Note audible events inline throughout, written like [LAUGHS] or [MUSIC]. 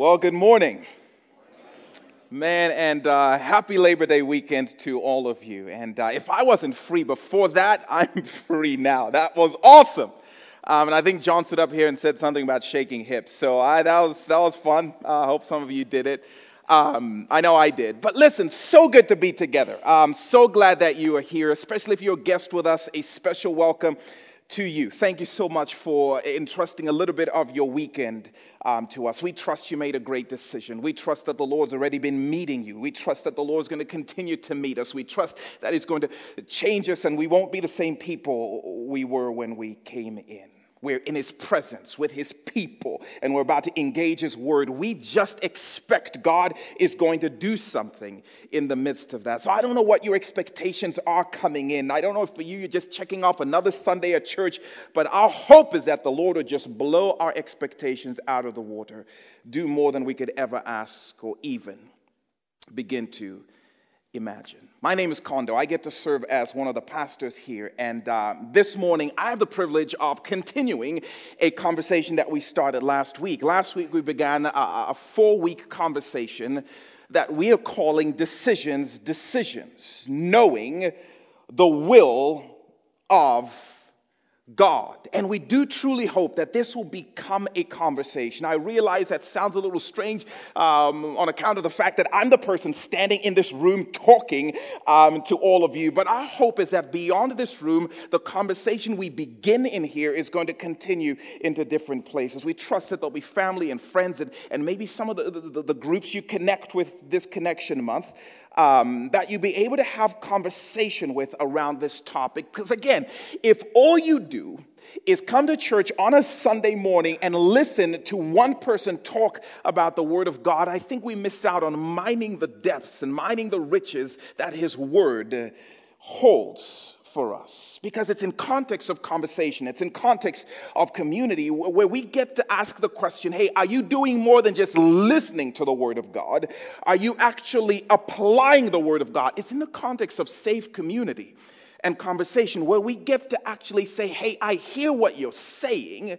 Well, good morning. Man, and uh, happy Labor Day weekend to all of you. And uh, if I wasn't free before that, [LAUGHS] I'm free now. That was awesome. Um, and I think John stood up here and said something about shaking hips. So I, that, was, that was fun. Uh, I hope some of you did it. Um, I know I did. But listen, so good to be together. I'm so glad that you are here, especially if you're a guest with us. A special welcome to you. Thank you so much for entrusting a little bit of your weekend um, to us. We trust you made a great decision. We trust that the Lord's already been meeting you. We trust that the Lord's going to continue to meet us. We trust that He's going to change us and we won't be the same people we were when we came in. We're in his presence with his people and we're about to engage his word. We just expect God is going to do something in the midst of that. So I don't know what your expectations are coming in. I don't know if for you you're just checking off another Sunday at church, but our hope is that the Lord will just blow our expectations out of the water, do more than we could ever ask or even begin to imagine. My name is Kondo. I get to serve as one of the pastors here. And uh, this morning, I have the privilege of continuing a conversation that we started last week. Last week, we began a, a four week conversation that we are calling Decisions, Decisions, knowing the will of God. And we do truly hope that this will become a conversation. I realize that sounds a little strange um, on account of the fact that I'm the person standing in this room talking um, to all of you. But our hope is that beyond this room, the conversation we begin in here is going to continue into different places. We trust that there'll be family and friends and, and maybe some of the, the, the groups you connect with this connection month um, that you be able to have conversation with around this topic. Because again, if all you do is come to church on a Sunday morning and listen to one person talk about the Word of God, I think we miss out on mining the depths and mining the riches that His Word holds for us because it's in context of conversation, it's in context of community where we get to ask the question hey, are you doing more than just listening to the Word of God? Are you actually applying the Word of God? It's in the context of safe community and conversation where we get to actually say, hey, I hear what you're saying.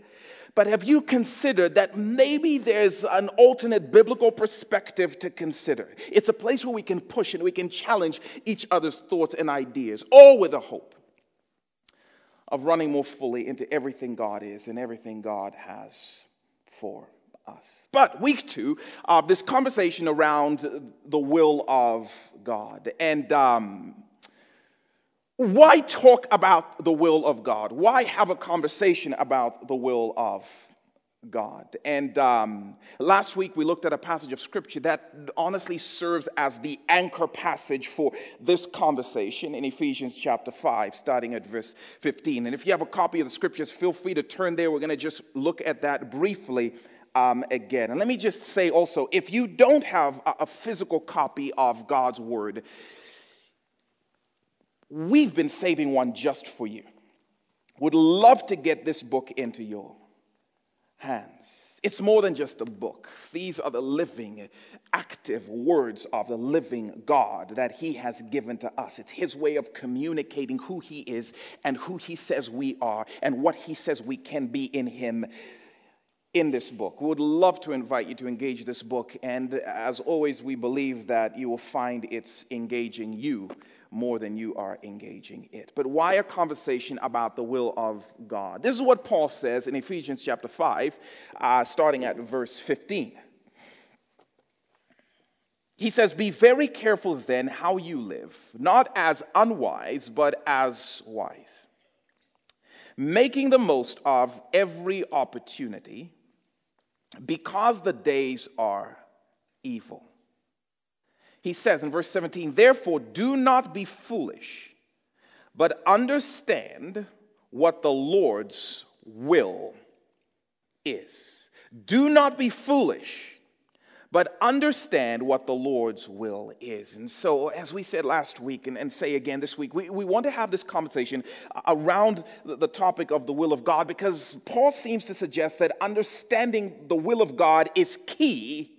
But have you considered that maybe there's an alternate biblical perspective to consider? It's a place where we can push and we can challenge each other's thoughts and ideas, all with a hope of running more fully into everything God is and everything God has for us. But week two of this conversation around the will of God. And um, why talk about the will of God? Why have a conversation about the will of God? And um, last week we looked at a passage of scripture that honestly serves as the anchor passage for this conversation in Ephesians chapter 5, starting at verse 15. And if you have a copy of the scriptures, feel free to turn there. We're going to just look at that briefly. Um, again. And let me just say also if you don't have a, a physical copy of God's word, we've been saving one just for you. Would love to get this book into your hands. It's more than just a book. These are the living, active words of the living God that He has given to us. It's His way of communicating who He is and who He says we are and what He says we can be in Him in this book. We would love to invite you to engage this book. And as always, we believe that you will find it's engaging you more than you are engaging it. But why a conversation about the will of God? This is what Paul says in Ephesians chapter 5, uh, starting at verse 15. He says, Be very careful then how you live, not as unwise, but as wise, making the most of every opportunity because the days are evil he says in verse 17, Therefore, do not be foolish, but understand what the Lord's will is. Do not be foolish, but understand what the Lord's will is. And so, as we said last week and, and say again this week, we, we want to have this conversation around the, the topic of the will of God because Paul seems to suggest that understanding the will of God is key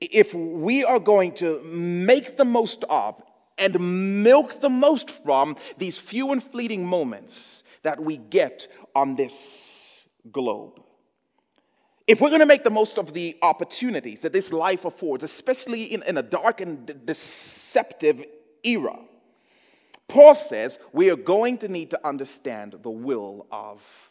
if we are going to make the most of and milk the most from these few and fleeting moments that we get on this globe. if we're going to make the most of the opportunities that this life affords, especially in, in a dark and deceptive era, Paul says we are going to need to understand the will of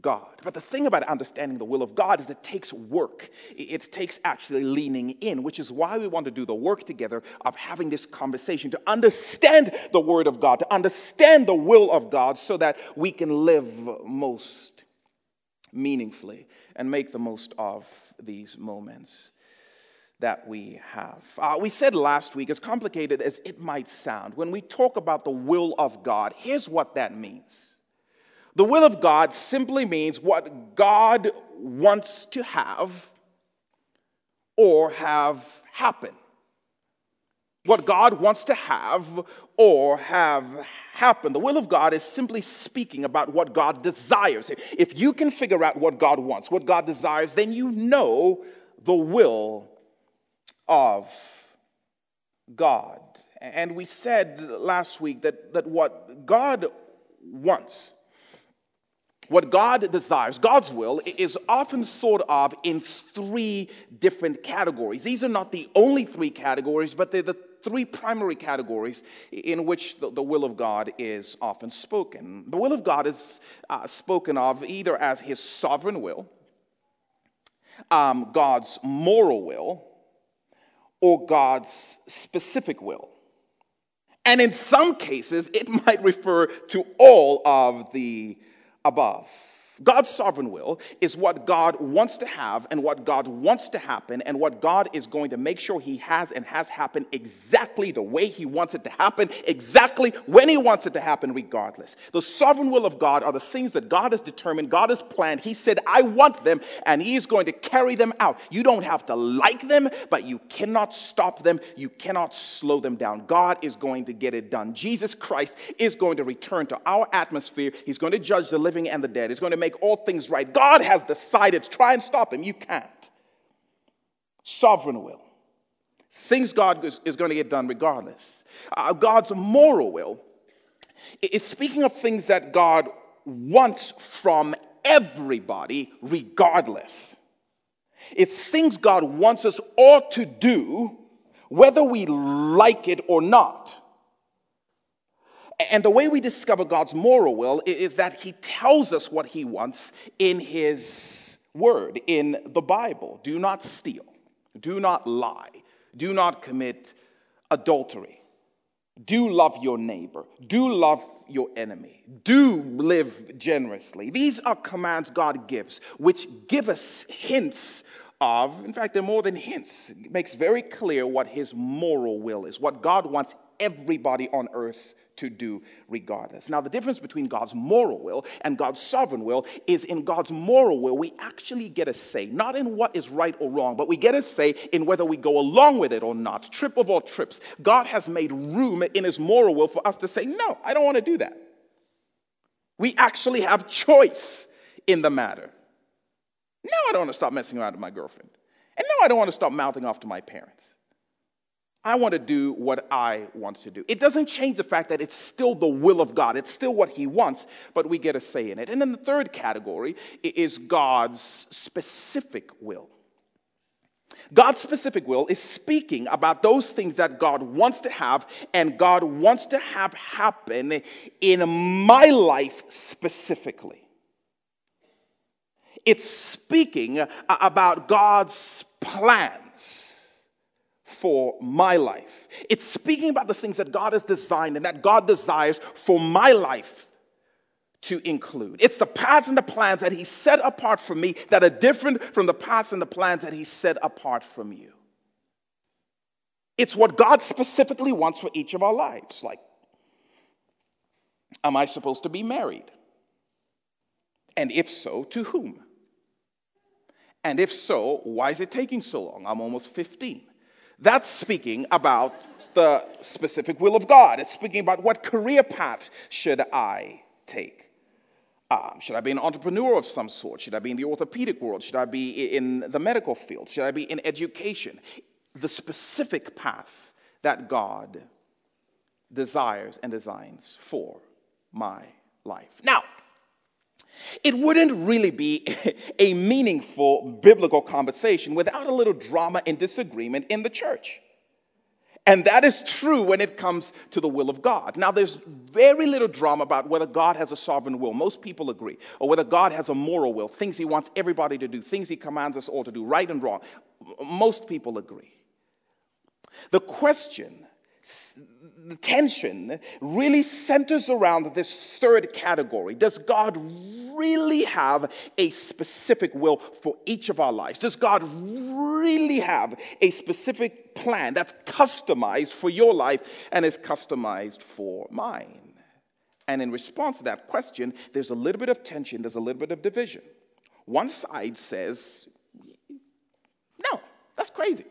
God. But the thing about understanding the will of God is it takes work. It takes actually leaning in, which is why we want to do the work together of having this conversation to understand the Word of God, to understand the will of God, so that we can live most meaningfully and make the most of these moments that we have. Uh, we said last week, as complicated as it might sound, when we talk about the will of God, here's what that means the will of God simply means what God wants to have or have happen. What God wants to have or have happen. The will of God is simply speaking about what God desires. If you can figure out what God wants, what God desires, then you know the will of God. And we said last week that, that what God wants what God desires, God's will, is often thought of in three different categories. These are not the only three categories, but they're the three primary categories in which the, the will of God is often spoken. The will of God is uh, spoken of either as His sovereign will, um, God's moral will, or God's specific will. And in some cases, it [LAUGHS] might refer to all of the above. God's sovereign will is what God wants to have and what God wants to happen and what God is going to make sure He has and has happened exactly the way He wants it to happen, exactly when He wants it to happen, regardless. The sovereign will of God are the things that God has determined, God has planned. He said, I want them, and He is going to carry them out. You don't have to like them, but you cannot stop them, you cannot slow them down. God is going to get it done. Jesus Christ is going to return to our atmosphere, He's going to judge the living and the dead, He's going to make all things right. God has decided to try and stop him. You can't. Sovereign will. Things God is, is going to get done regardless. Uh, God's moral will is speaking of things that God wants from everybody regardless. It's things God wants us all to do, whether we like it or not. And the way we discover God's moral will is that He tells us what He wants in His Word, in the Bible. Do not steal, do not lie, do not commit adultery, do love your neighbor, do love your enemy, do live generously. These are commands God gives, which give us hints of, in fact, they're more than hints. It makes very clear what his moral will is, what God wants everybody on earth to do regardless. Now, the difference between God's moral will and God's sovereign will is in God's moral will, we actually get a say, not in what is right or wrong, but we get a say in whether we go along with it or not. Trip of all trips. God has made room in His moral will for us to say, no, I don't want to do that. We actually have choice in the matter. No, I don't want to stop messing around with my girlfriend. And no, I don't want to stop mouthing off to my parents. I want to do what I want to do. It doesn't change the fact that it's still the will of God. It's still what He wants, but we get a say in it. And then the third category is God's specific will. God's specific will is speaking about those things that God wants to have and God wants to have happen in my life specifically. It's speaking about God's plan for my life. It's speaking about the things that God has designed and that God desires for my life to include. It's the paths and the plans that He set apart for me that are different from the paths and the plans that He set apart from you. It's what God specifically wants for each of our lives. Like, am I supposed to be married? And if so, to whom? And if so, why is it taking so long? I'm almost 15. That's speaking about the specific will of God. It's speaking about what career path should I take. Um, should I be an entrepreneur of some sort? Should I be in the orthopedic world? Should I be in the medical field? Should I be in education? The specific path that God desires and designs for my life. Now, it wouldn't really be [LAUGHS] a meaningful biblical conversation without a little drama and disagreement in the church. And that is true when it comes to the will of God. Now, there's very little drama about whether God has a sovereign will. Most people agree. Or whether God has a moral will, things he wants everybody to do, things he commands us all to do, right and wrong. Most people agree. The question the tension really centers around this third category. Does God really have a specific will for each of our lives? Does God really have a specific plan that's customized for your life and is customized for mine? And in response to that question, there's a little bit of tension, there's a little bit of division. One side says, no, that's crazy.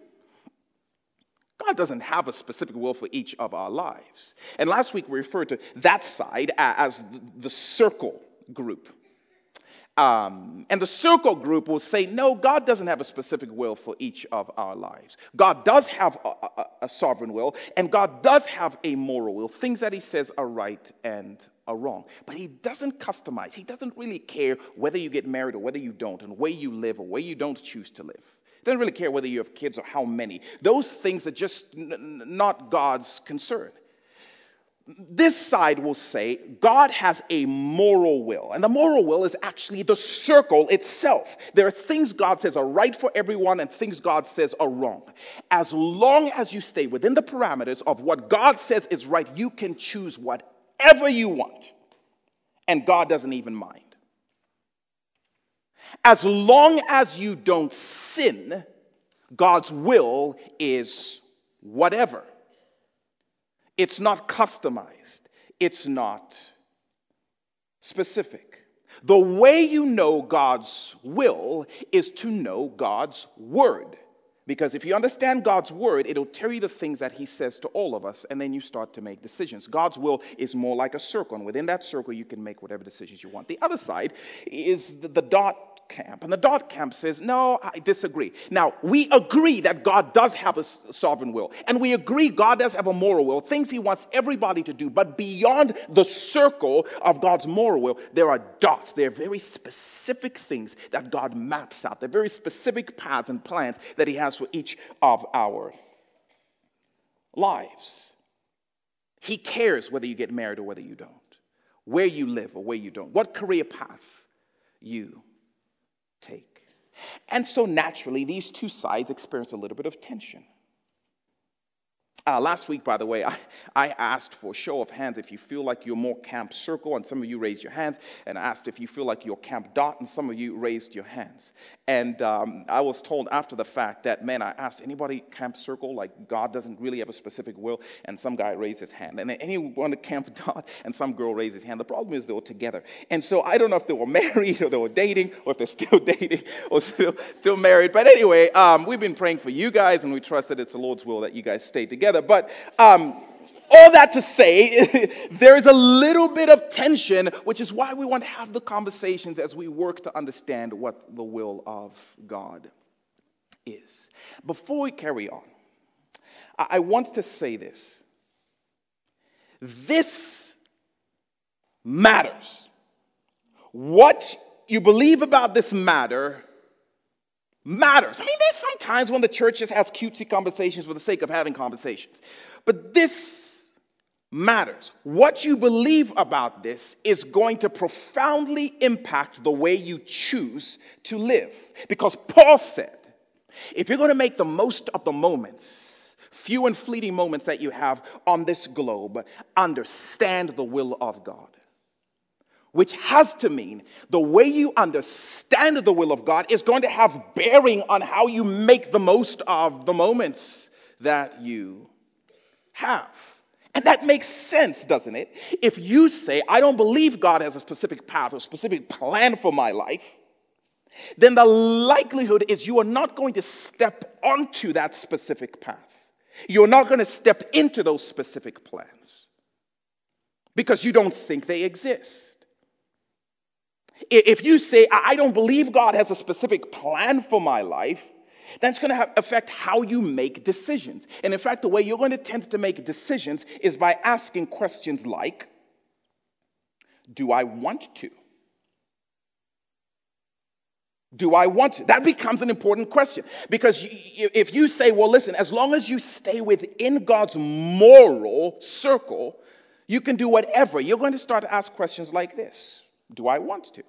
God doesn't have a specific will for each of our lives. And last week we referred to that side as the circle group. Um, and the circle group will say, no, God doesn't have a specific will for each of our lives. God does have a, a, a, sovereign will, and God does have a moral will, things that He says are right and are wrong. But He doesn't customize. He doesn't really care whether you get married or whether you don't, and where you live or where you don't choose to live. Doesn't really care whether you have kids or how many. Those things are just n- not God's concern. This side will say God has a moral will, and the moral will is actually the circle itself. There are things God says are right for everyone and things God says are wrong. As long as you stay within the parameters of what God says is right, you can choose whatever you want, and God doesn't even mind. As long as you don't sin, God's will is whatever. It's not customized, it's not specific. The way you know God's will is to know God's word. Because if you understand God's word, it'll tell you the things that He says to all of us, and then you start to make decisions. God's will is more like a circle, and within that circle, you can make whatever decisions you want. The other side is the, the dot camp. And the dot camp says, no, I disagree. Now, we agree that God does have a sovereign will, and we agree God does have a moral will, things He wants everybody to do. But beyond the circle of God's moral will, there are dots. There are very specific things that God maps out. There are very specific paths and plans that He has for each of our lives. He cares whether you get married or whether you don't, where you live or where you don't, what career path you take. And so naturally, these two sides experience a little bit of tension. Uh, last week, by the way, [LAUGHS] I, I asked for a show of hands if you feel like you're more Camp Circle, and some of you raised your hands, and I asked if you feel like you're Camp Dot, and some of you raised your hands. And um, I was told after the fact that, man, I asked anybody Camp Circle, like God doesn't really have a specific will, and some guy raised his hand. And then anyone Camp [LAUGHS] Dot, and some girl raised his hand. The problem is they were together. And so I don't know if they were [LAUGHS] married, or they were dating, or if they're still dating, or still, still married. But anyway, um, we've been praying for you guys, and we trust that it's the Lord's will that you guys stay together together. But um, all that to say, [LAUGHS] there is a little bit of tension, which is why we want to have the conversations as we work to understand what the will of God is. Before we carry on, I want to say this. This matters. What you believe about this matter matters. I mean, there's sometimes when the church just has cutesy conversations for the sake of having conversations. But this matters. What you believe about this is going to profoundly impact the way you choose to live. Because Paul said, if you're going to make the most of the moments, few and fleeting moments that you have on this globe, understand the will of God which has to mean the way you understand the will of God is going to have bearing on how you make the most of the moments that you have. And that makes sense, doesn't it? If you say, I don't believe God has a specific path or specific plan for my life, then the likelihood is you are not going to step onto that specific path. You're not going to step into those specific plans because you don't think they exist. If you say, I don't believe God has a specific plan for my life, that's going to affect how you make decisions. And in fact, the way you're going to tend to make decisions is by asking questions like Do I want to? Do I want to? That becomes an important question. Because if you say, well, listen, as long as you stay within God's moral circle, you can do whatever, you're going to start to ask questions like this Do I want to?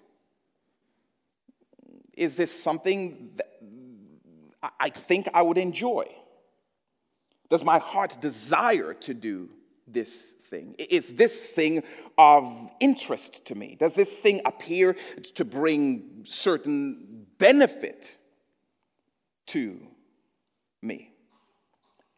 Is this something that I think I would enjoy? Does my heart desire to do this thing? Is this thing of interest to me? Does this thing appear to bring certain benefit to me?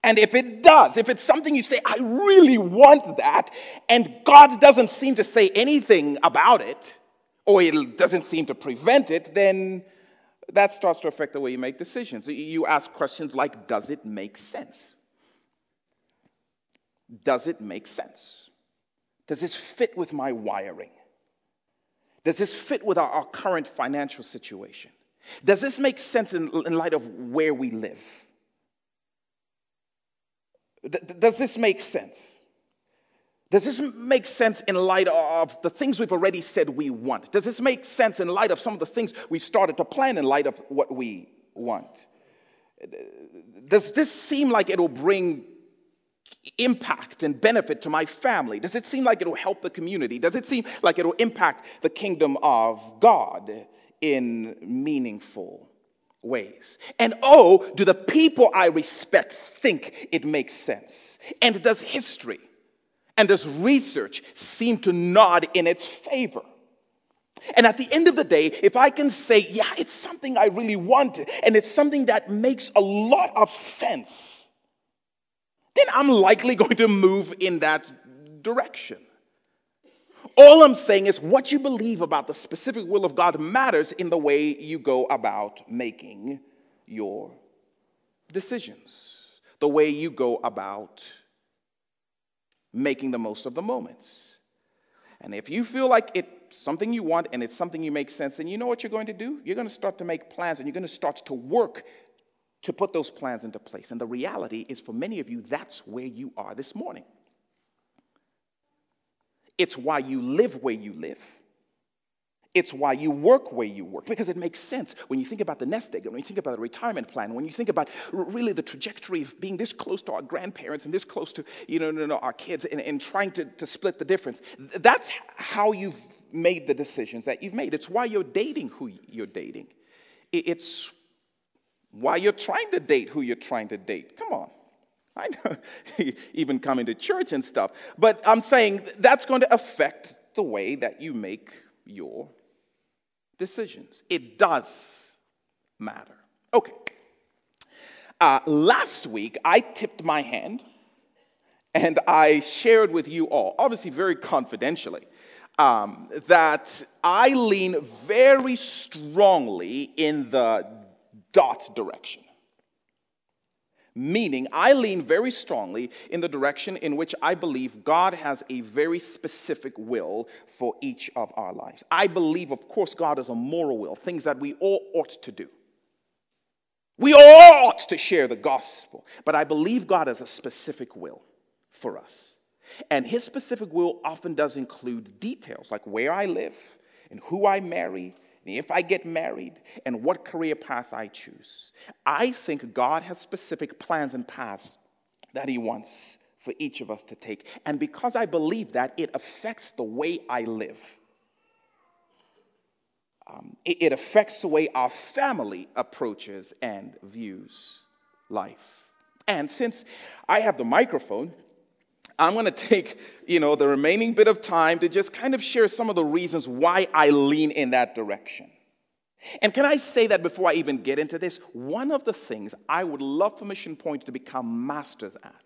And if it does, if it's something you say, I really want that, and God doesn't seem to say anything about it, or it doesn't seem to prevent it, then that starts to affect the way you make decisions. You ask questions like, Does it make sense? Does it make sense? Does this fit with my wiring? Does this fit with our, our current financial situation? Does this make sense in, in light of where we live? Does this make sense? Does this make sense in light of the things we've already said we want? Does this make sense in light of some of the things we've started to plan in light of what we want? Does this seem like it'll bring impact and benefit to my family? Does it seem like it'll help the community? Does it seem like it'll impact the kingdom of God in meaningful ways? And oh, do the people I respect think it makes sense? And does history and does research seem to nod in its favor? And at the end of the day, if I can say, yeah, it's something I really want, and it's something that makes a lot of sense, then I'm likely [LAUGHS] going to move in that direction. All I'm saying is what you believe about the specific will of God matters in the way you go about making your decisions, the way you go about making the most of the moments. And if you feel like it's something you want and it's something you make sense, then you know what you're going to do? You're going to start to make plans and you're going to start to work to put those plans into place. And the reality is, for many of you, that's where you are this morning. It's why you live where you live. It's why you work where you work because it makes sense when you think about the nest egg, when you think about the retirement plan, when you think about really the trajectory of being this close to our grandparents and this close to you know, no, no, our kids and, and trying to, to split the difference. That's how you've made the decisions that you've made. It's why you're dating who you're dating. It's why you're trying to date who you're trying to date. Come on. [LAUGHS] I know, [LAUGHS] even coming to church and stuff. But I'm saying that's going to affect the way that you make your decisions. It does matter. Okay. Uh, last week, I tipped my hand and I shared with you all, obviously very confidentially, um, that I lean very strongly in the dot direction meaning I lean very strongly in the direction in which I believe God has a very specific will for each of our lives. I believe, of course, God has a moral will, things that we all ought to do. We all ought to share the gospel, but I believe God has a specific will for us. And his specific will often does include details like where I live and who I marry if I get married and what career path I choose. I think God has specific plans and paths that He wants for each of us to take. And because I believe that, it affects the way I live. Um, it, it affects the way our family approaches and views life. And since I have the microphone, I'm going to take, you know, the remaining bit of time to just kind of share some of the reasons why I lean in that direction. And can I say that before I even get into this? One of the things I would love for Mission Point to become masters at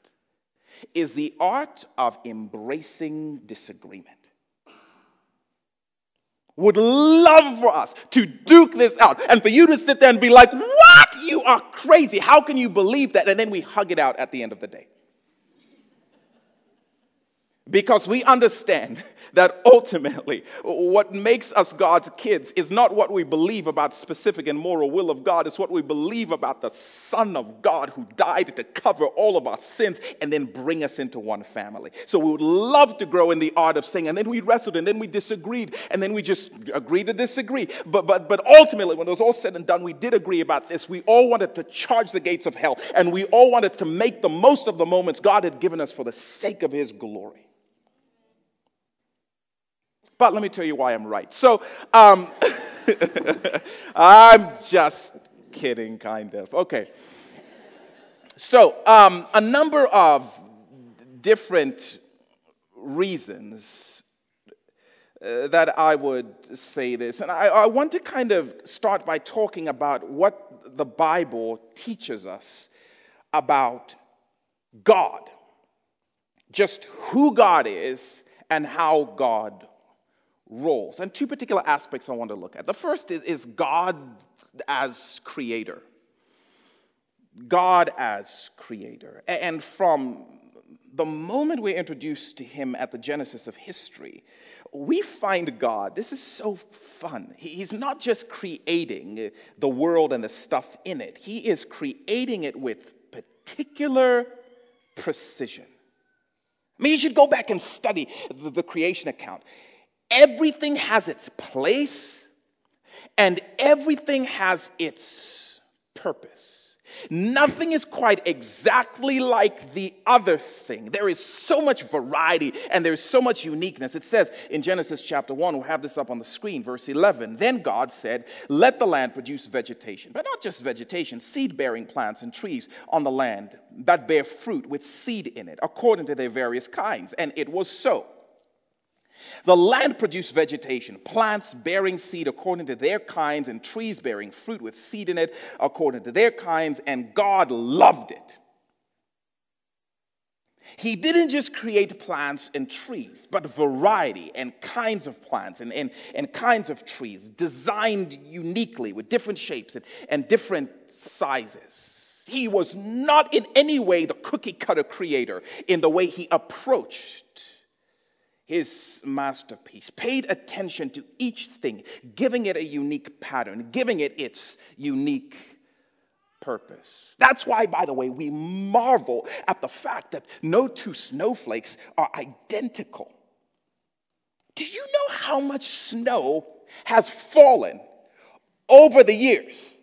is the art of embracing disagreement. Would love for us to duke this out and for you to sit there and be like, What? You are crazy. How can you believe that? And then we hug it out at the end of the day. Because we understand [LAUGHS] that ultimately what makes us God's kids is not what we believe about specific and moral will of God, it's what we believe about the Son of God who died to cover all of our sins and then bring us into one family. So we would love to grow in the art of singing, and then we wrestled, and then we disagreed, and then we just agreed to disagree. But, but, but ultimately, when it was all said and done, we did agree about this. We all wanted to charge the gates of hell, and we all wanted to make the most of the moments God had given us for the sake of His glory. But let me tell you why I'm right. So, um, [LAUGHS] I'm just kidding, kind of. Okay. So, um, a number of different reasons uh, that I would say this. And I, I want to kind of start by talking about what the Bible teaches us about God, just who God is and how God rolls. And two particular aspects I want to look at. The first is, is God as creator. God as creator. And from the moment we're introduced to him at the genesis of history, we find God, this is so fun. He's not just creating the world and the stuff in it, He is creating it with particular precision. I mean, you should go back and study the, the creation account everything has its place and everything has its purpose. Nothing is quite exactly like the other thing. There is so much variety and there's so much uniqueness. It says in Genesis chapter 1, we'll have this up on the screen, verse 11. Then God said, Let the land produce vegetation, but not just vegetation, seed bearing plants and trees on the land that bear fruit with seed in it, according to their various kinds. And it was so. The land produced vegetation, plants bearing seed according to their kinds, and trees bearing fruit with seed in it according to their kinds, and God loved it. He didn't just create plants and trees, but variety and kinds of plants and, and, and kinds of trees, designed uniquely with different shapes and, and different sizes. He was not in any way the cookie cutter creator in the way he approached his masterpiece, paid attention to each thing, giving it a unique pattern, giving it its unique purpose. That's why, by the way, we marvel at the fact that no two snowflakes are identical. Do you know how much snow has fallen over the years?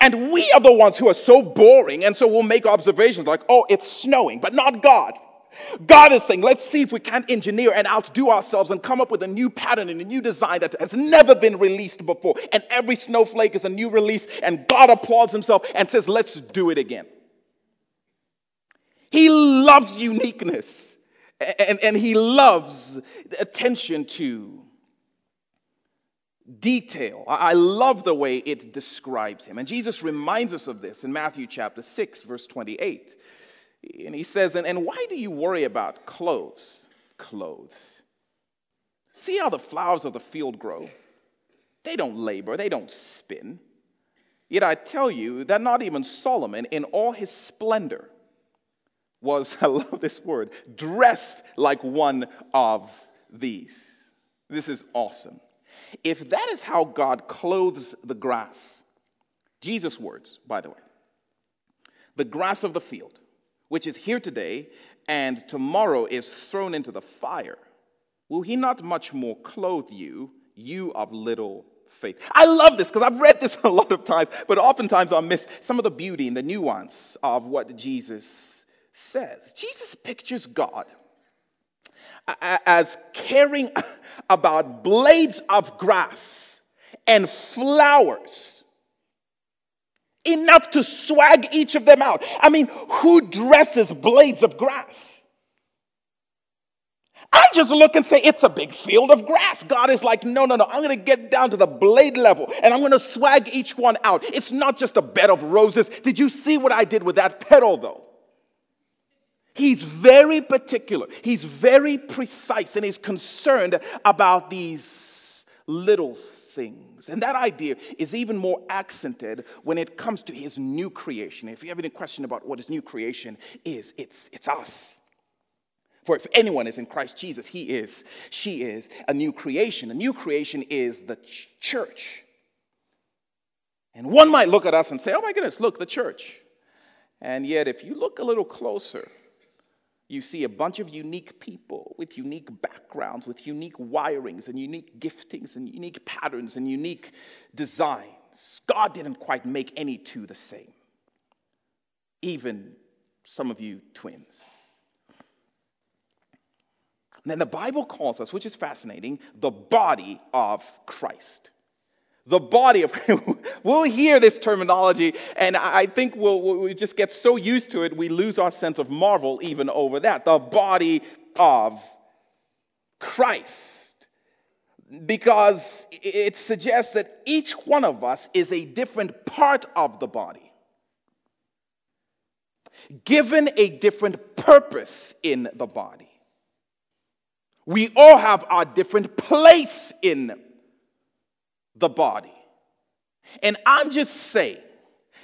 And we are the ones who are so boring, and so we'll make observations like, oh, it's snowing, but not God. God is saying, let's see if we can't engineer and outdo ourselves and come up with a new pattern and a new design that has never been released before. And every snowflake is a new release, and God applauds himself and says, let's do it again. He loves uniqueness, and, and he loves attention to detail. I love the way it describes him. And Jesus reminds us of this in Matthew chapter 6, verse 28. And he says, and, and why do you worry about clothes? Clothes. See how the flowers of the field grow? They don't labor, they don't spin. Yet I tell you that not even Solomon, in all his splendor, was, [LAUGHS] I love this word, dressed like one of these. This is awesome. If that is how God clothes the grass, Jesus' words, by the way, the grass of the field, which is here today and tomorrow is thrown into the fire, will he not much more clothe you, you of little faith? I love this because I've read this [LAUGHS] a lot of times, but oftentimes I miss some of the beauty and the nuance of what Jesus says. Jesus pictures God as caring [LAUGHS] about blades of grass and flowers enough to swag each of them out. I mean, who dresses blades of grass? I just look and say, it's a big field of grass. God is like, no, no, no, I'm going to get down to the blade level and I'm going to swag each one out. It's not just a bed of roses. Did you see what I did with that petal, though? He's very particular, he's very precise, and he's concerned about these little things. And that idea is even more accented when it comes to his new creation. If you have any question about what his new creation is, it's, it's us. For if anyone is in Christ Jesus, he is, she is a new creation. A new creation is the ch- church. And one might look at us and say, oh my goodness, look, the church. And yet, if you look a little closer, you see a bunch of unique people with unique backgrounds, with unique wirings and unique giftings and unique patterns and unique designs. God didn't quite make any two the same, even some of you twins. And then the Bible calls us, which is fascinating, the body of Christ the body of [LAUGHS] we'll hear this terminology and i think we'll, we'll just get so used to it we lose our sense of marvel even over that. The body of christ. Because it suggests that each one of us is a different part of the body. Given a different purpose in the body. We all have our different place in the body. And I'm just saying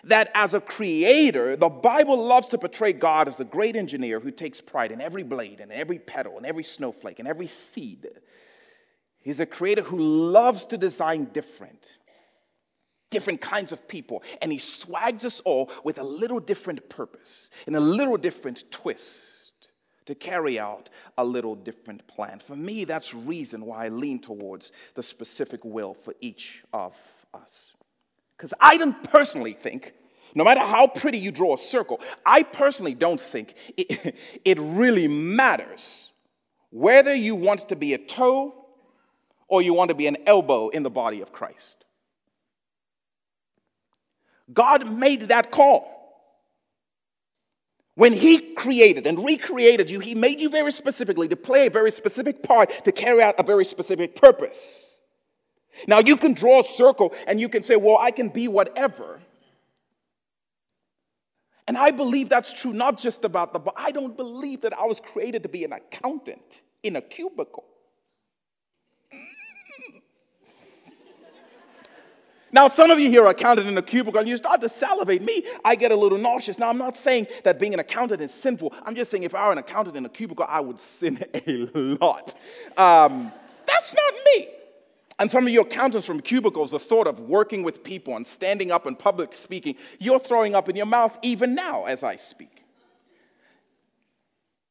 that as a creator, the Bible loves to portray God as a great engineer who takes pride in every blade and every petal and every snowflake and every seed. He's a creator who loves to design different, different kinds of people. And he swags us all with a little different purpose and a little different twist to carry out a little different plan. For me, that's reason why I lean towards the specific will for each of us. Because I don't personally think, no matter how pretty you draw a circle, I personally don't think it, [LAUGHS] it really matters whether you want to be a toe or you want to be an elbow in the body of Christ. God made that call. When He created and recreated you, He made you very specifically to play a very specific part to carry out a very specific purpose. Now, you can draw a circle and you can say, Well, I can be whatever. And I believe that's true not just about the, but I don't believe that I was created to be an accountant in a cubicle. Now, some of you here are accountant in a cubicle and you start to salivate. Me, I get a little nauseous. Now, I'm not saying that being an accountant is sinful. I'm just saying if I were an accountant in a cubicle, I would sin [LAUGHS] a lot. Um, that's not me. And some of you accountants from cubicles, the thought of working with people and standing up and public speaking, you're throwing up in your mouth even now as I speak.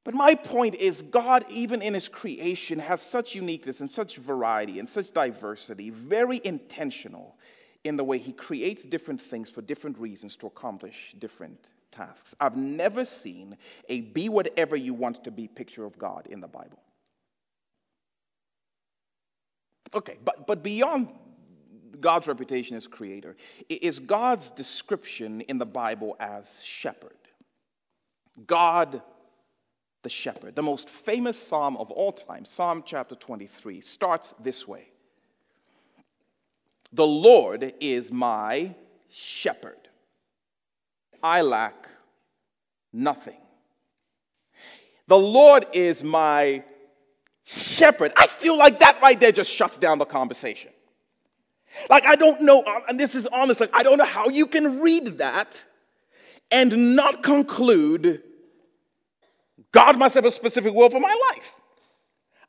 But my point is, God, even in His creation, has such uniqueness and such variety and such diversity, very intentional in the way he creates different things for different reasons to accomplish different tasks. I've never seen a be whatever you want to be picture of God in the Bible. Okay, but, but beyond God's reputation as creator, is God's description in the Bible as shepherd. God the shepherd. The most famous psalm of all time, Psalm chapter 23, starts this way the Lord is my shepherd. I lack nothing. The Lord is my shepherd. I feel like that right there just shuts down the conversation. Like, I don't know, uh, and this is honest, like, I don't know how you can read that and not conclude God must have a specific will for my life.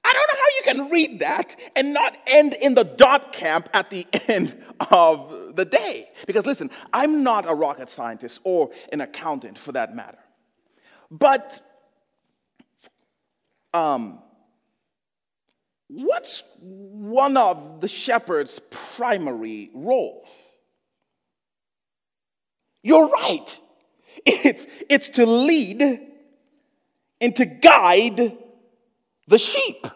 I don't know how you can read that and not end in the dot camp at the [LAUGHS] end of the day. Because listen, I'm not a rocket scientist or an accountant for that matter. But um, what's one of the shepherd's primary roles? You're right. It's, it's to lead and to guide the sheep.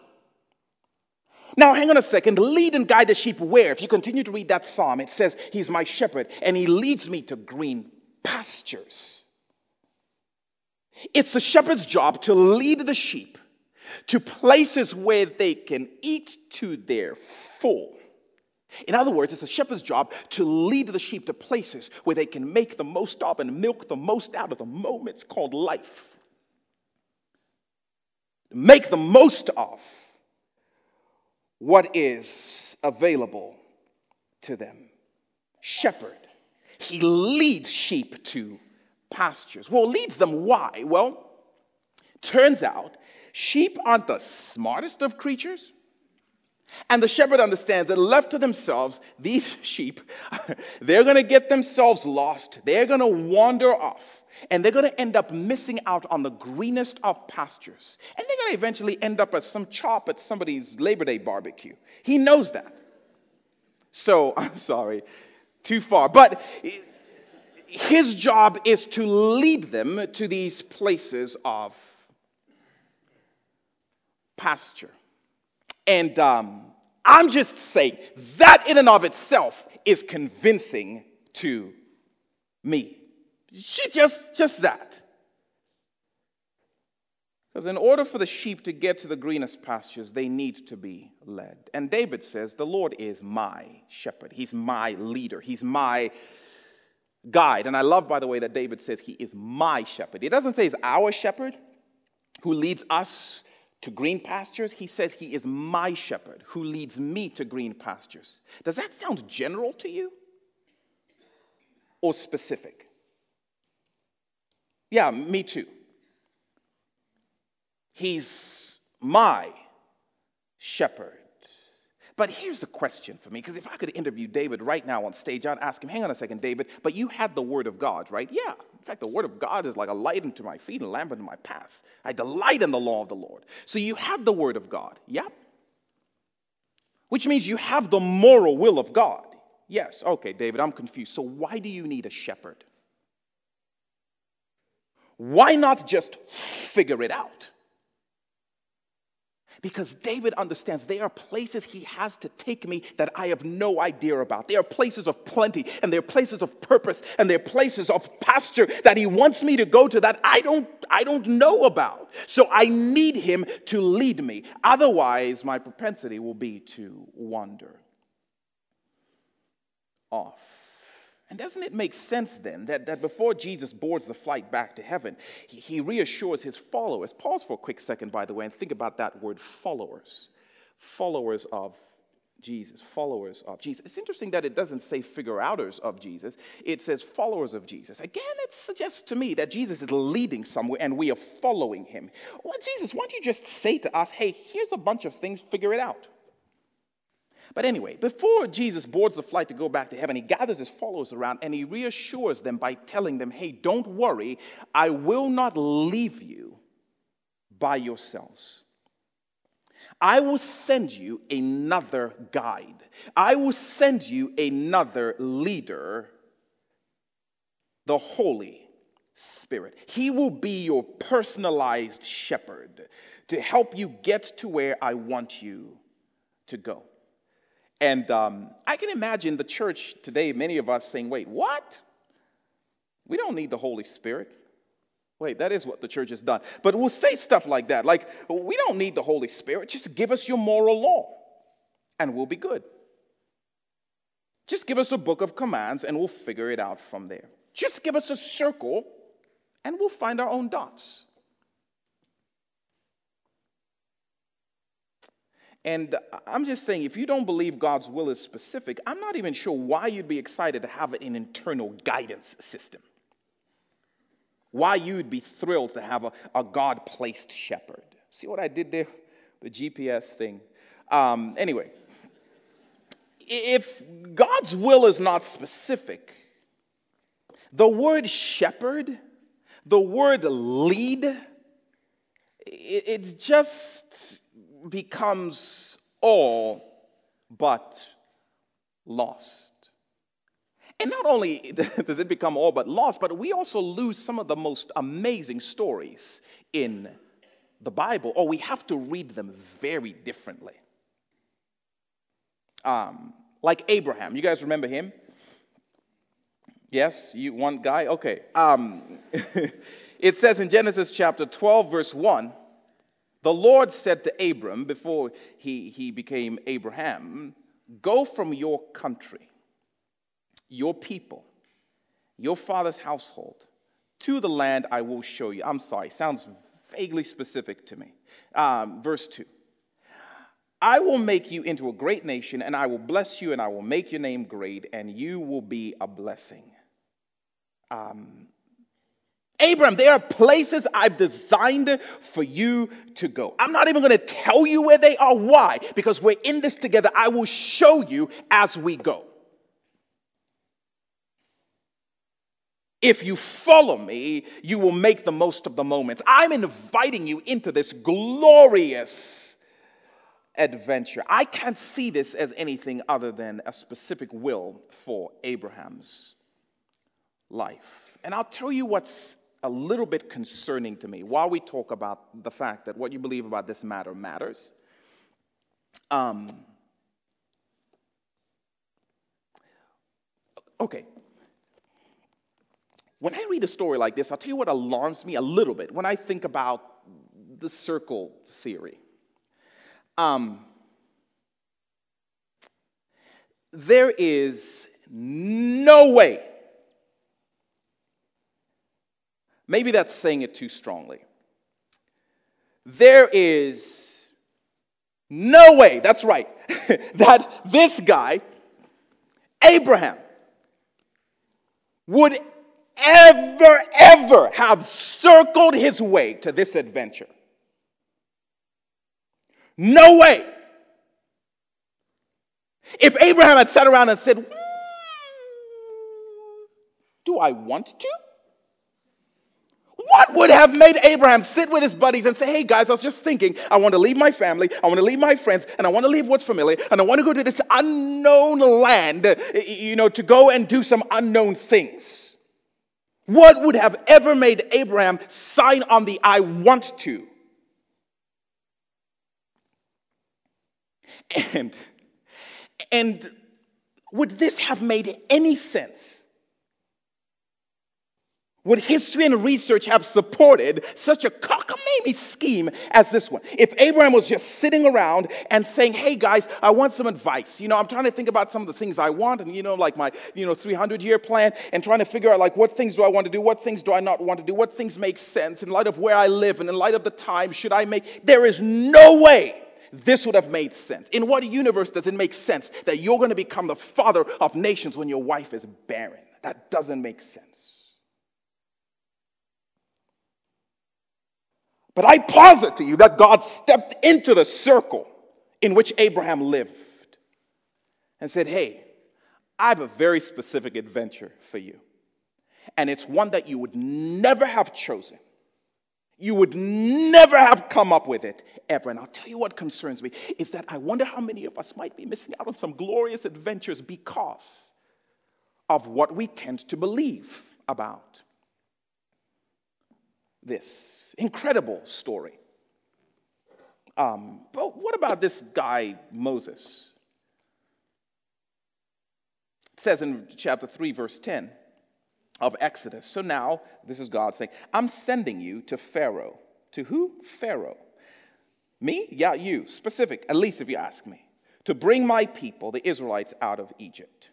Now, hang on a second. Lead and guide the sheep where? If you continue to read that psalm, it says, He's my shepherd and He leads me to green pastures. It's the shepherd's job to lead the sheep to places where they can eat to their full. In other words, it's a shepherd's job to lead the sheep to places where they can make the most of and milk the most out of the moments called life make the most of what is available to them. Shepherd. He leads sheep to pastures. Well, leads them why? Well, turns out Sheep aren't the smartest of creatures. And the shepherd understands that left to themselves, these [LAUGHS] sheep, [LAUGHS] they're going to get themselves lost. They're going to wander off. And they're going to end up missing out on the greenest of pastures. And they're going to eventually end up at some chop at somebody's Labor Day barbecue. He knows that. So, [LAUGHS] I'm sorry, too far. But his job is to lead them to these places of pasture. And um, I'm just saying that in and of itself is convincing to me. She just, just that. Because in order for the sheep to get to the greenest pastures, they need to be led. And David says, The Lord is my shepherd. He's my leader. He's my guide. And I love, by the way, that David says he is my shepherd. He doesn't say he's our shepherd who leads us to green pastures. He says he is my shepherd who leads me to green pastures. Does that sound general to you or specific? Yeah, me too. He's my shepherd. But here's the question for me, because if I could interview David right now on stage, I'd ask him, hang on a second, David, but you had the word of God, right? Yeah. In fact, the word of God is like a light unto my feet and a lamp unto my path. I delight in the law of the Lord. So you had the word of God. Yep. Which means you have the moral will of God. Yes. Okay, David, I'm confused. So why do you need a shepherd? Why not just figure it out? Because David understands there are places he has to take me that I have no idea about. There are places of plenty, and there are places of purpose, and there are places of pasture that he wants me to go to that I don't, I don't know about. So I need him to lead me. Otherwise, my propensity will be to wander off. And doesn't it make sense then that, that before Jesus boards the flight back to heaven, he, he reassures his followers? Pause for a quick second, by the way, and think about that word followers. Followers of Jesus, followers of Jesus. It's interesting that it doesn't say figure outers of Jesus, it says followers of Jesus. Again, it suggests to me that Jesus is leading somewhere and we are following him. Well, Jesus, why don't you just say to us, hey, here's a bunch of things, figure it out? But anyway, before Jesus boards the flight to go back to heaven, he gathers his followers around and he reassures them by telling them, hey, don't worry, I will not leave you by yourselves. I will send you another guide. I will send you another leader, the Holy Spirit. He will be your personalized shepherd to help you get to where I want you to go. And um, I can imagine the church today, many of us saying, wait, what? We don't need the Holy Spirit. Wait, that is what the church has done. But we'll say stuff like that, like, we don't need the Holy Spirit. Just give us your moral law and we'll be good. Just give us a book of commands and we'll figure it out from there. Just give us a circle and we'll find our own dots. And I'm just saying, if you don't believe God's will is specific, I'm not even sure why you'd be excited to have an internal guidance system. Why you'd be thrilled to have a, a God placed shepherd. See what I did there? The GPS thing. Um, anyway, if God's will is not specific, the word shepherd, the word lead, it, it's just becomes all but lost. And not only [LAUGHS] does it become all but lost, but we also lose some of the most amazing stories in the Bible, or we have to read them very differently. Um, like Abraham. You guys remember him? Yes, you one guy? Okay. Um, [LAUGHS] it says in Genesis chapter 12, verse 1 the Lord said to Abram before he, he became Abraham, Go from your country, your people, your father's household, to the land I will show you. I'm sorry, sounds vaguely specific to me. Um, verse 2 I will make you into a great nation, and I will bless you, and I will make your name great, and you will be a blessing. Um, Abraham, there are places I've designed for you to go. I'm not even going to tell you where they are. Why? Because we're in this together. I will show you as we go. If you follow me, you will make the most of the moments. I'm inviting you into this glorious adventure. I can't see this as anything other than a specific will for Abraham's life. And I'll tell you what's a little bit concerning to me while we talk about the fact that what you believe about this matter matters. Um, okay, when I read a story like this, I'll tell you what alarms me a little bit when I think about the circle theory. Um, there is no way, maybe that's saying it too strongly. There is no way, that's right, [LAUGHS] that this guy, Abraham, would ever, ever have circled his way to this adventure. No way. If Abraham had sat around and said, hmm, Do I want to? What would have made Abraham sit with his buddies and say, Hey guys, I was just thinking, I want to leave my family, I want to leave my friends, and I want to leave what's familiar, and I want to go to this unknown land, you know, to go and do some unknown things? What would have ever made Abraham sign on the I want to? And, and would this have made any sense? Would history and research have supported such a cockamamie scheme as this one? If Abraham was just sitting around and saying, hey guys, I want some advice. You know, I'm trying to think about some of the things I want and, you know, like my, you know, 300 year plan and trying to figure out like what things do I want to do? What things do I not want to do? What things make sense in light of where I live and in light of the time should I make? There is no way this would have made sense. In what universe does it make sense that you're going to become the father of nations when your wife is barren? That doesn't make sense. But I posit to you that God stepped into the circle in which Abraham lived and said, Hey, I have a very specific adventure for you. And it's one that you would never have chosen. You would never have come up with it ever. And I'll tell you what concerns me is that I wonder how many of us might be missing out on some glorious adventures because of what we tend to believe about this incredible story. Um, but what about this guy, Moses? It says in chapter 3, verse 10 of Exodus. So now, this is God saying, I'm sending you to Pharaoh. To who? Pharaoh. Me? Yeah, you. Specific, at least if you ask me. To bring my people, the Israelites, out of Egypt.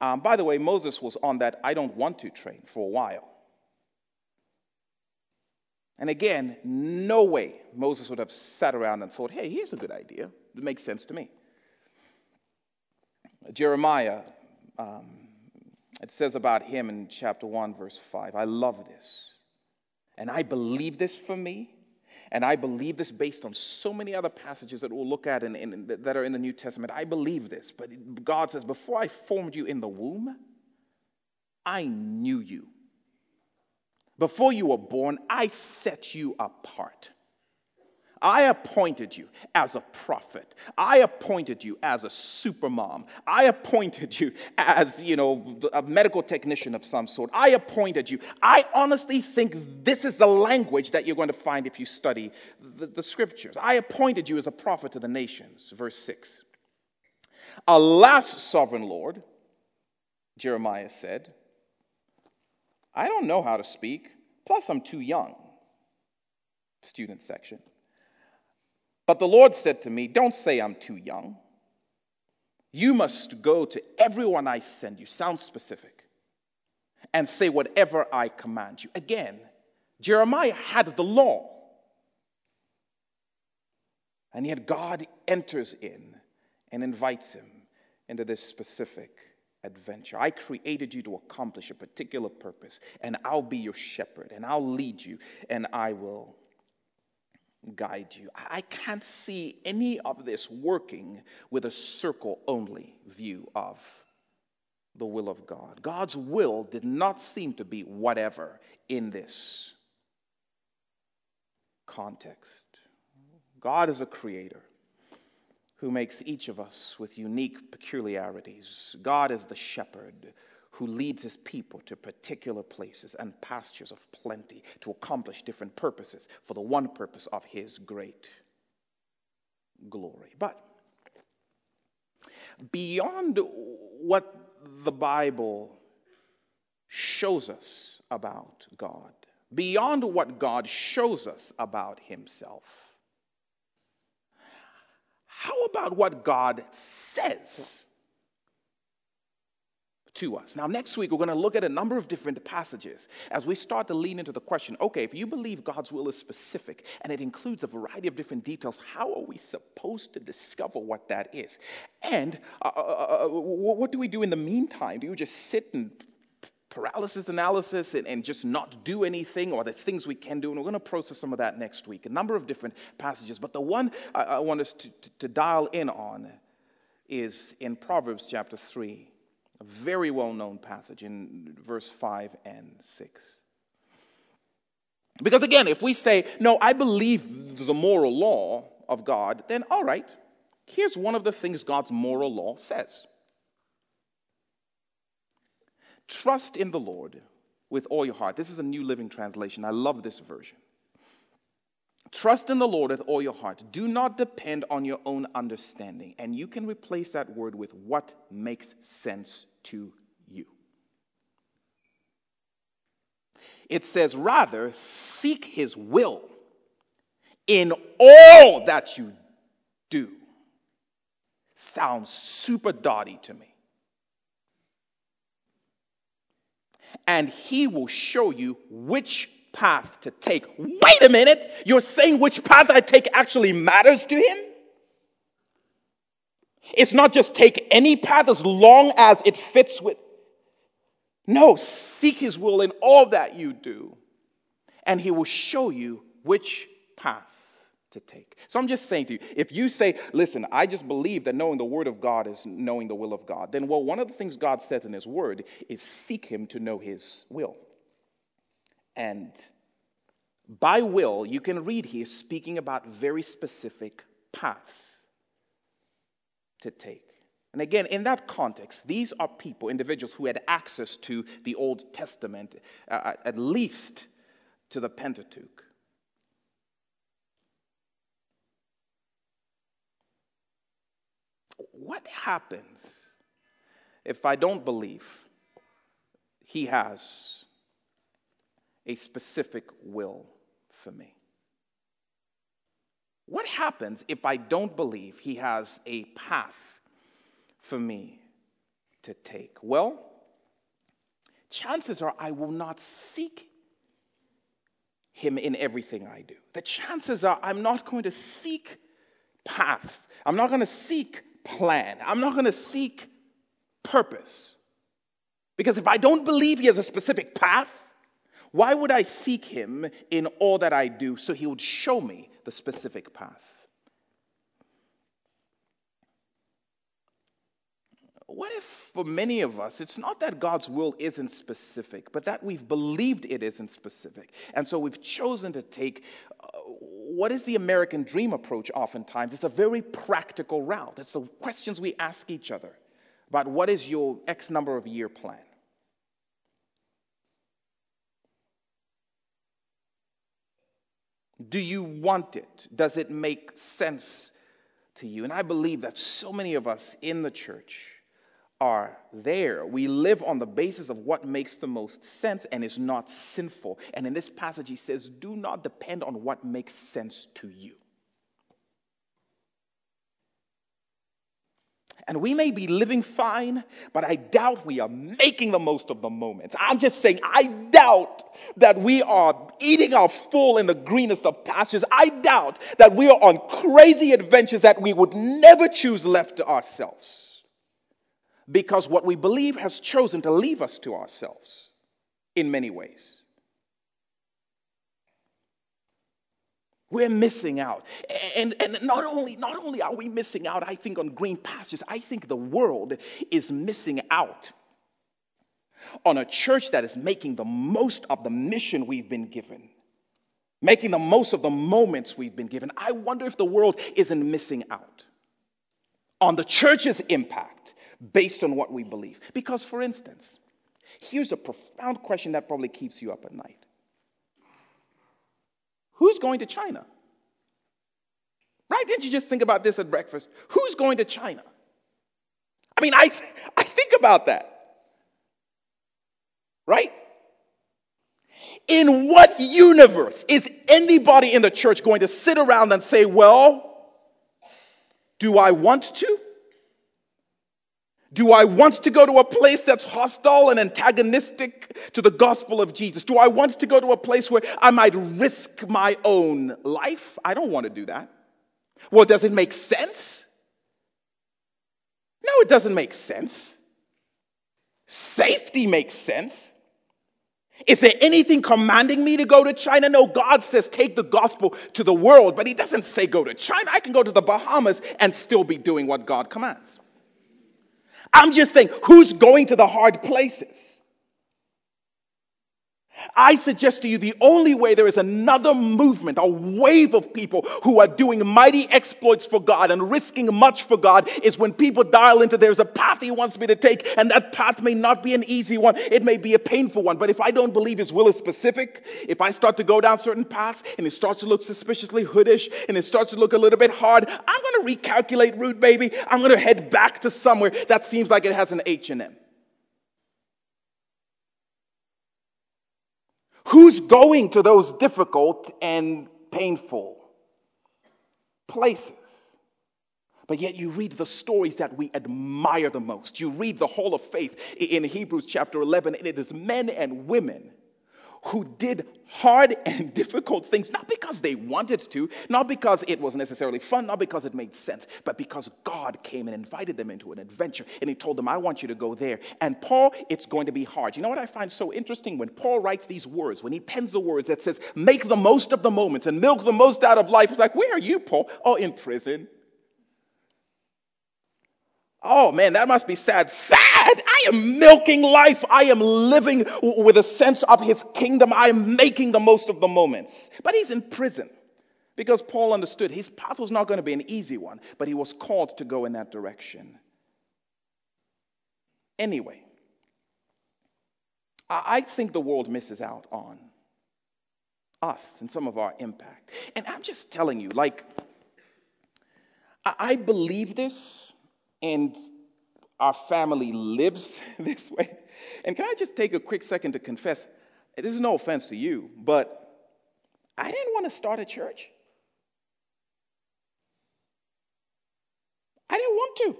Um, by the way, Moses was on that I don't want to train for a while. And again, no way Moses would have sat around and thought, hey, here's a good idea. It makes sense to me. Jeremiah, um, it says about him in chapter 1, verse 5. I love this. And I believe this for me. And I believe this based on so many other passages that we'll look at in, in, that are in the New Testament. I believe this. But God says, Before I formed you in the womb, I knew you. Before you were born, I set you apart. I appointed you as a prophet. I appointed you as a supermom. I appointed you as, you know, a medical technician of some sort. I appointed you. I honestly think this is the language that you're going to find if you study the, the scriptures. I appointed you as a prophet to the nations, verse 6. Alas, sovereign Lord, Jeremiah said, I don't know how to speak. Plus, I'm too young. Student section. But the Lord said to me, Don't say I'm too young. You must go to everyone I send you, sound specific, and say whatever I command you. Again, Jeremiah had the law. And yet God enters in and invites him into this specific adventure. I created you to accomplish a particular purpose, and I'll be your shepherd, and I'll lead you, and I will guide you. I can't see any of this working with a circle only view of the will of God. God's will did not seem to be whatever in this context. God is a creator who makes each of us with unique peculiarities. God is the shepherd who leads his people to particular places and pastures of plenty to accomplish different purposes for the one purpose of his great glory. But beyond what the Bible shows us about God, beyond what God shows us about himself, how about what God says to us? Now, next week, we're going to look at a number of different passages as we start to lean into the question okay, if you believe God's will is specific and it includes a variety of different details, how are we supposed to discover what that is? And uh, uh, uh, uh what do we do in the meantime? Do you just sit and paralysis analysis and, and, just not do anything or the things we can do. And we're going to process some of that next week, a number of different passages. But the one I, I want us to, to, to dial in on is in Proverbs chapter 3, a very well known passage in verse 5 and 6. Because again, if we say, no, I believe the moral law of God, then all right, here's one of the things God's moral law says. Trust in the Lord with all your heart. This is a New Living Translation. I love this version. Trust in the Lord with all your heart. Do not depend on your own understanding. And you can replace that word with what makes sense to you. It says, rather, seek his will in all that you do. Sounds super dotty to me. And he will show you which path to take. Wait a minute, you're saying which path I take actually matters to him? It's not just take any path as long as it fits with. No, seek his will in all that you do, and he will show you which path to take. So I'm just saying to you, if you say, listen, I just believe that knowing the word of God is knowing the will of God, then well, one of the things God says in his word is seek him to know his will. And by will, you can read here speaking about very specific paths to take. And again, in that context, these are people, individuals who had access to the Old Testament, uh, at least to the Pentateuch. What happens if I don't believe he has a specific will for me? What happens if I don't believe he has a path for me to take? Well, chances are I will not seek him in everything I do. The chances are I'm not going to seek path. I'm not going to seek plan. I'm not going to seek purpose. Because if I don't believe he has a specific path, why would I seek him in all that I do so he would show me the specific path? What if for many of us, it's not that God's will isn't specific, but that we've believed it isn't specific. And so we've chosen to take uh, what is the American dream approach oftentimes? It's a very practical route. It's the questions we ask each other about what is your X number of year plan? Do you want it? Does it make sense to you? And I believe that so many of us in the church are there. We live on the basis of what makes the most sense and is not sinful. And in this passage, he says, Do not depend on what makes sense to you. And we may be living fine, but I doubt we are making the most of the moments. I'm just saying, I doubt that we are eating our full in the greenest of pastures. I doubt that we are on crazy adventures that we would never choose left to ourselves. Because what we believe has chosen to leave us to ourselves in many ways. We're missing out. And, and not, only, not only are we missing out, I think, on green pastures, I think the world is missing out on a church that is making the most of the mission we've been given, making the most of the moments we've been given. I wonder if the world isn't missing out on the church's impact based on what we believe. Because, for instance, here's a profound question that probably keeps you up at night Who's going to China? Right? Didn't you just think about this at breakfast? Who's going to China? I mean, I, th- I think about that. Right? In what universe is anybody in the church going to sit around and say, Well, do I want to? Do I want to go to a place that's hostile and antagonistic to the gospel of Jesus? Do I want to go to a place where I might risk my own life? I don't want to do that. Well, does it make sense? No, it doesn't make sense. Safety makes sense. Is there anything commanding me to go to China? No, God says take the gospel to the world, but He doesn't say go to China. I can go to the Bahamas and still be doing what God commands. I'm just saying, who's going to the hard places? I suggest to you the only way there is another movement, a wave of people who are doing mighty exploits for God and risking much for God is when people dial into there's a path He wants me to take, and that path may not be an easy one, it may be a painful one. But if I don't believe His will is specific, if I start to go down certain paths and it starts to look suspiciously hoodish and it starts to look a little bit hard, I'm going to recalculate route, baby. I'm going to head back to somewhere that seems like it has an H in it. Who's going to those difficult and painful places? But yet, you read the stories that we admire the most. You read the Hall of Faith in Hebrews chapter 11, and it is men and women who did hard and [LAUGHS] difficult things, not because they wanted to, not because it was necessarily fun, not because it made sense, but because God came and invited them into an adventure and He told them, I want you to go there. And Paul, it's going to be hard. You know what I find so interesting? When Paul writes these words, when he pens the words that says, make the most of the moments and milk the most out of life, it's like, where are you, Paul? Oh, in prison. Oh man, that must be sad. Sad! I am milking life. I am living with a sense of his kingdom. I am making the most of the moments. But he's in prison because Paul understood his path was not going to be an easy one, but he was called to go in that direction. Anyway, I think the world misses out on us and some of our impact. And I'm just telling you, like, I believe this and our family lives [LAUGHS] this way. And can I just take a quick second to confess? This is no offense to you, but I didn't want to start a church. I didn't want to.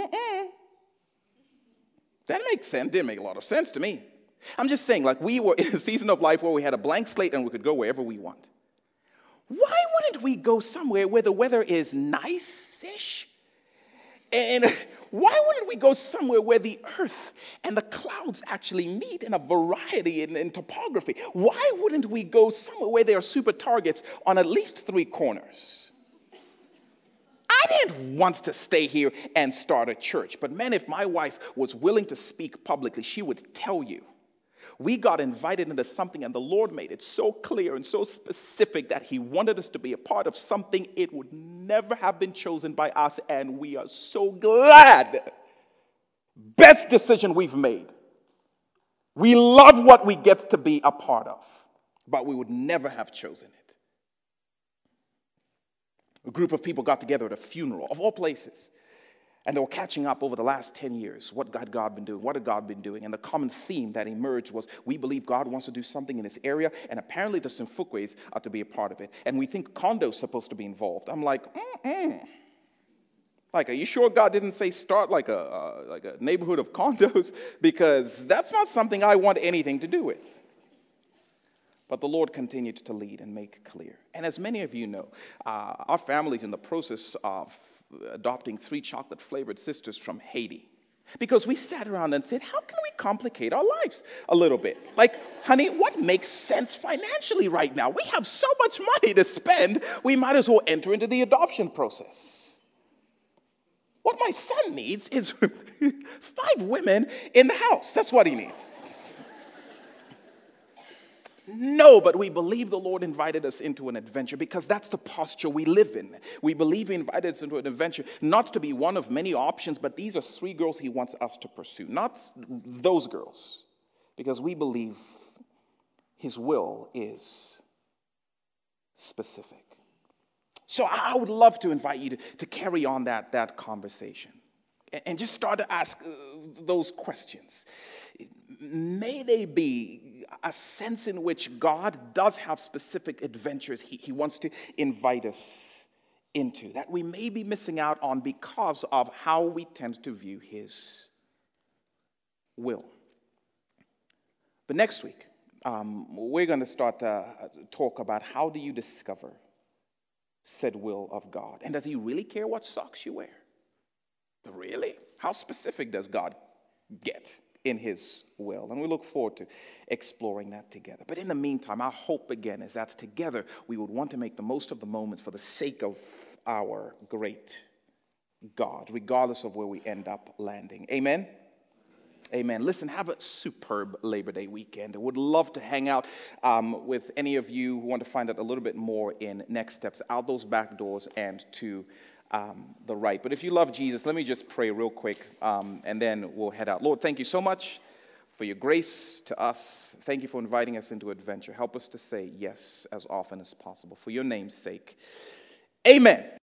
Mm-mm. That makes sense. Didn't make a lot of sense to me. I'm just saying, like, we were [LAUGHS] in a season of life where we had a blank slate and we could go wherever we want. Why wouldn't we go somewhere where the weather is nice ish and why wouldn't we go somewhere where the earth and the clouds actually meet in a variety in, in, topography? Why wouldn't we go somewhere where there are super targets on at least three corners? I didn't want to stay here and start a church, but man, if my wife was willing to speak publicly, she would tell you we got invited into something, and the Lord made it so clear and so specific that He wanted us to be a part of something it would never have been chosen by us, and we are so glad. Best decision we've made. We love what we get to be a part of, but we would never have chosen it. A group of people got together at a funeral, of all places. And they were catching up over the last 10 years. What had God been doing? What had God been doing? And the common theme that emerged was we believe God wants to do something in this area, and apparently the Simfukwe's are to be a part of it. And we think Kondo's supposed to be involved. I'm like, mm Like, are you sure God didn't say start like a, uh, like a neighborhood of condos? [LAUGHS] Because that's not something I want anything to do with. But the Lord continued to lead and make clear. And as many of you know, uh, our family's in the process of adopting three chocolate flavored sisters from Haiti. Because we sat around and said, How can we complicate our lives a little bit? Like, honey, what makes sense financially right now? We have so much money to spend, we might as well enter into the adoption process. What my son needs is [LAUGHS] five women in the house. That's what he needs. No, but we believe the Lord invited us into an adventure because that's the posture we live in. We believe He invited us into an adventure not to be one of many options, but these are three girls He wants us to pursue, not those girls, because we believe His will is specific. So I would love to invite you to, to carry on that, that conversation and just start to ask uh, those questions. May they be a sense in which God does have specific adventures he, he wants to invite us into that we may be missing out on because of how we tend to view His will. But next week, um, we're going to start to talk about how do you discover said will of God? And does He really care what socks you wear? Really? How specific does God get? In His will. And we look forward to exploring that together. But in the meantime, our hope again is that together we would want to make the most of the moments for the sake of our great God, regardless of where we end up landing. Amen. Amen. Listen, have a superb Labor Day weekend. I would love to hang out um, with any of you who want to find out a little bit more in Next Steps, out those back doors and to um, the right. But if you love Jesus, let me just pray real quick um, and then we'll head out. Lord, thank you so much for your grace to us. Thank you for inviting us into adventure. Help us to say yes as often as possible for your name's sake. Amen.